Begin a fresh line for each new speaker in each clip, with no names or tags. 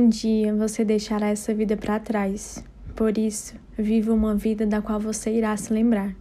Um dia você deixará essa vida para trás. Por isso, viva uma vida da qual você irá se lembrar.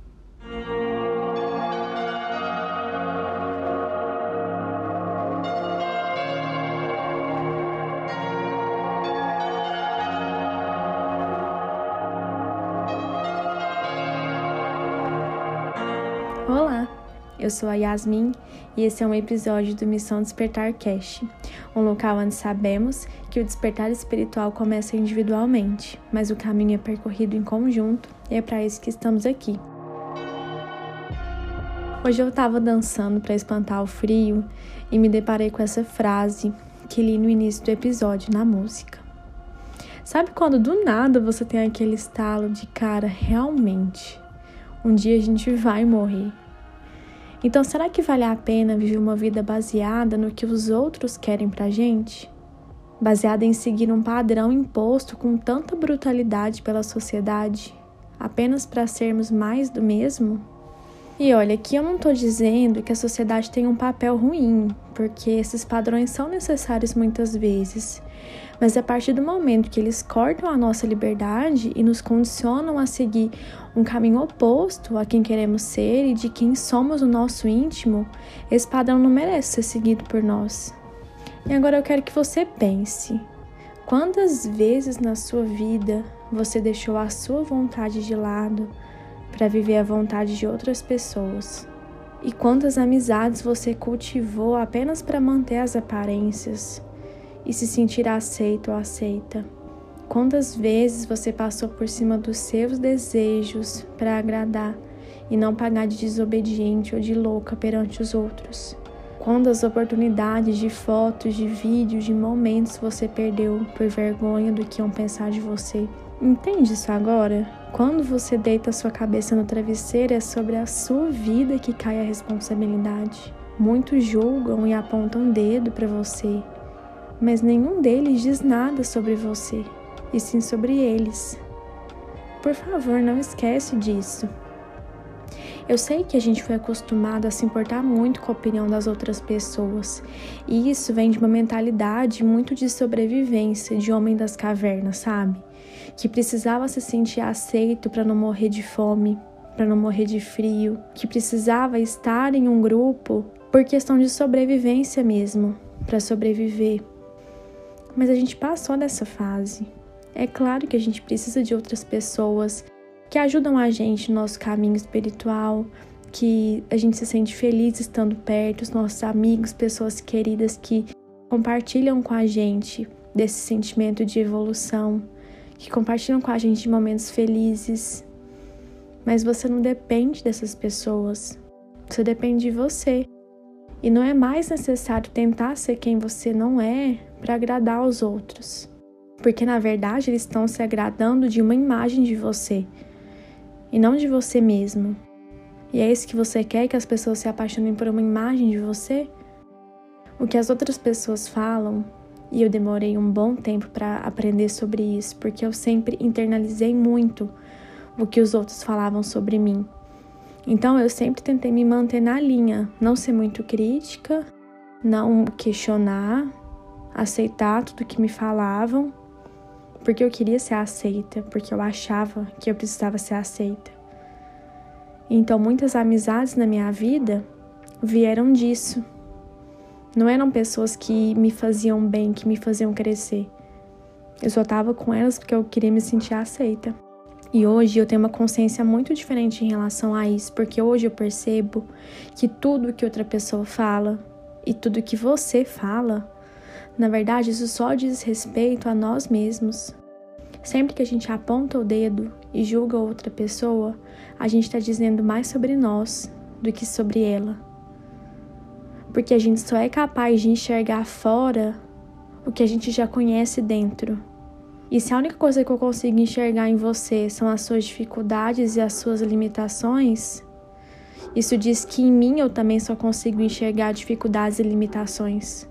Eu sou a Yasmin e esse é um episódio do Missão Despertar Cash, um local onde sabemos que o despertar espiritual começa individualmente, mas o caminho é percorrido em conjunto e é para isso que estamos aqui. Hoje eu estava dançando para espantar o frio e me deparei com essa frase que li no início do episódio na música. Sabe quando do nada você tem aquele estalo de cara, realmente, um dia a gente vai morrer. Então, será que vale a pena viver uma vida baseada no que os outros querem pra gente? Baseada em seguir um padrão imposto com tanta brutalidade pela sociedade, apenas para sermos mais do mesmo? E olha, aqui eu não estou dizendo que a sociedade tem um papel ruim, porque esses padrões são necessários muitas vezes. Mas a partir do momento que eles cortam a nossa liberdade e nos condicionam a seguir um caminho oposto a quem queremos ser e de quem somos o nosso íntimo, esse padrão não merece ser seguido por nós. E agora eu quero que você pense: quantas vezes na sua vida você deixou a sua vontade de lado para viver a vontade de outras pessoas? E quantas amizades você cultivou apenas para manter as aparências? E se sentir aceito ou aceita. Quantas vezes você passou por cima dos seus desejos para agradar e não pagar de desobediente ou de louca perante os outros? Quantas oportunidades de fotos, de vídeos, de momentos você perdeu por vergonha do que iam pensar de você? Entende isso agora? Quando você deita sua cabeça no travesseiro, é sobre a sua vida que cai a responsabilidade. Muitos julgam e apontam dedo para você, mas nenhum deles diz nada sobre você, e sim sobre eles. Por favor, não esquece disso. Eu sei que a gente foi acostumado a se importar muito com a opinião das outras pessoas, e isso vem de uma mentalidade muito de sobrevivência, de homem das cavernas, sabe? Que precisava se sentir aceito para não morrer de fome, para não morrer de frio, que precisava estar em um grupo por questão de sobrevivência mesmo, para sobreviver. Mas a gente passou dessa fase. É claro que a gente precisa de outras pessoas que ajudam a gente no nosso caminho espiritual, que a gente se sente feliz estando perto, os nossos amigos, pessoas queridas que compartilham com a gente desse sentimento de evolução, que compartilham com a gente momentos felizes. Mas você não depende dessas pessoas, você depende de você. E não é mais necessário tentar ser quem você não é para agradar aos outros. Porque na verdade eles estão se agradando de uma imagem de você e não de você mesmo. E é isso que você quer que as pessoas se apaixonem por uma imagem de você? O que as outras pessoas falam, e eu demorei um bom tempo para aprender sobre isso, porque eu sempre internalizei muito o que os outros falavam sobre mim. Então eu sempre tentei me manter na linha, não ser muito crítica, não questionar, aceitar tudo que me falavam, porque eu queria ser aceita, porque eu achava que eu precisava ser aceita. Então muitas amizades na minha vida vieram disso. Não eram pessoas que me faziam bem, que me faziam crescer. Eu só estava com elas porque eu queria me sentir aceita. E hoje eu tenho uma consciência muito diferente em relação a isso, porque hoje eu percebo que tudo que outra pessoa fala e tudo que você fala, na verdade, isso só diz respeito a nós mesmos. Sempre que a gente aponta o dedo e julga outra pessoa, a gente está dizendo mais sobre nós do que sobre ela. Porque a gente só é capaz de enxergar fora o que a gente já conhece dentro. E se a única coisa que eu consigo enxergar em você são as suas dificuldades e as suas limitações, isso diz que em mim eu também só consigo enxergar dificuldades e limitações.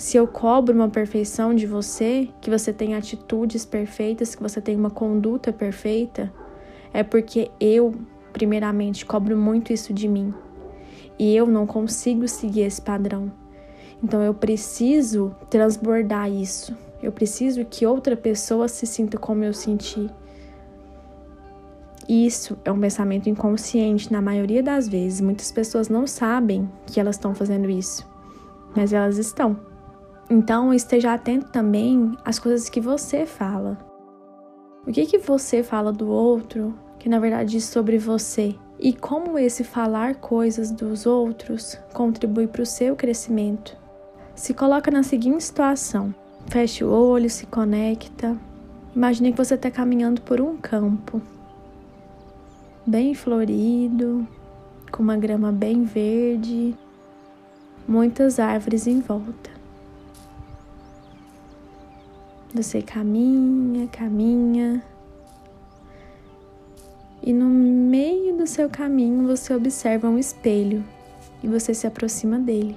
Se eu cobro uma perfeição de você, que você tem atitudes perfeitas, que você tem uma conduta perfeita, é porque eu, primeiramente, cobro muito isso de mim. E eu não consigo seguir esse padrão. Então eu preciso transbordar isso Eu preciso que outra pessoa se sinta como eu senti. Isso é um pensamento inconsciente na maioria das vezes. Muitas pessoas não sabem que elas estão fazendo isso, mas elas estão. Então, esteja atento também às coisas que você fala. O que que você fala do outro, que na verdade diz sobre você? E como esse falar coisas dos outros contribui para o seu crescimento? Se coloca na seguinte situação: feche o olho, se conecta. Imagine que você está caminhando por um campo bem florido, com uma grama bem verde, muitas árvores em volta. Você caminha, caminha, e no meio do seu caminho você observa um espelho e você se aproxima dele.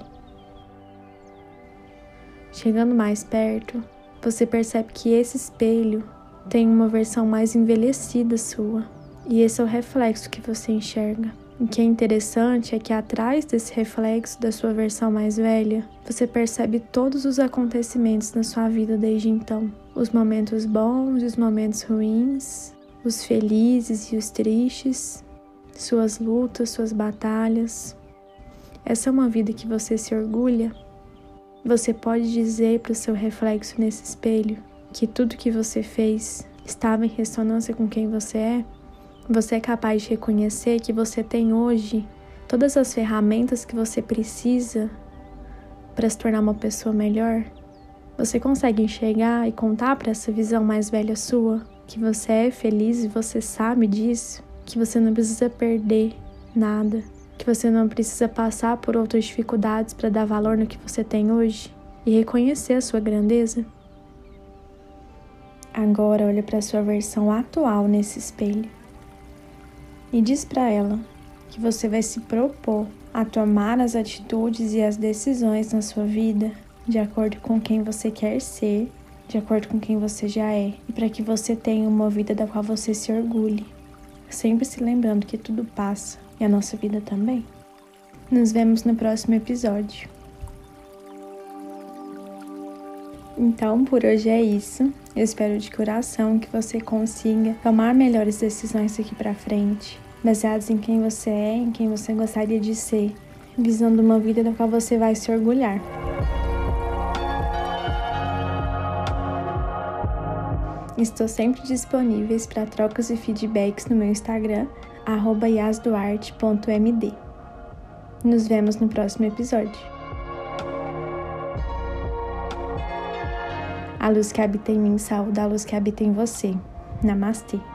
Chegando mais perto, você percebe que esse espelho tem uma versão mais envelhecida sua. E esse é o reflexo que você enxerga. O que é interessante é que atrás desse reflexo da sua versão mais velha, você percebe todos os acontecimentos na sua vida desde então. Os momentos bons e os momentos ruins, os felizes e os tristes, suas lutas, suas batalhas. Essa é uma vida que você se orgulha? Você pode dizer para o seu reflexo nesse espelho que tudo que você fez estava em ressonância com quem você é? Você é capaz de reconhecer que você tem hoje todas as ferramentas que você precisa para se tornar uma pessoa melhor? Você consegue enxergar e contar para essa visão mais velha sua que você é feliz e você sabe disso? Que você não precisa perder nada? Que você não precisa passar por outras dificuldades para dar valor no que você tem hoje e reconhecer a sua grandeza? Agora olha para a sua versão atual nesse espelho e diz para ela que você vai se propor a tomar as atitudes e as decisões na sua vida de acordo com quem você quer ser, de acordo com quem você já é, e para que você tenha uma vida da qual você se orgulhe. Sempre se lembrando que tudo passa e a nossa vida também. Nos vemos no próximo episódio. Então, por hoje é isso. Eu espero de coração que você consiga tomar melhores decisões daqui para frente baseados em quem você é, em quem você gostaria de ser, visando uma vida da qual você vai se orgulhar. Estou sempre disponíveis para trocas e feedbacks no meu Instagram, yasduarte.md. Nos vemos no próximo episódio. A luz que habita em mim saúda a luz que habita em você. Namastê.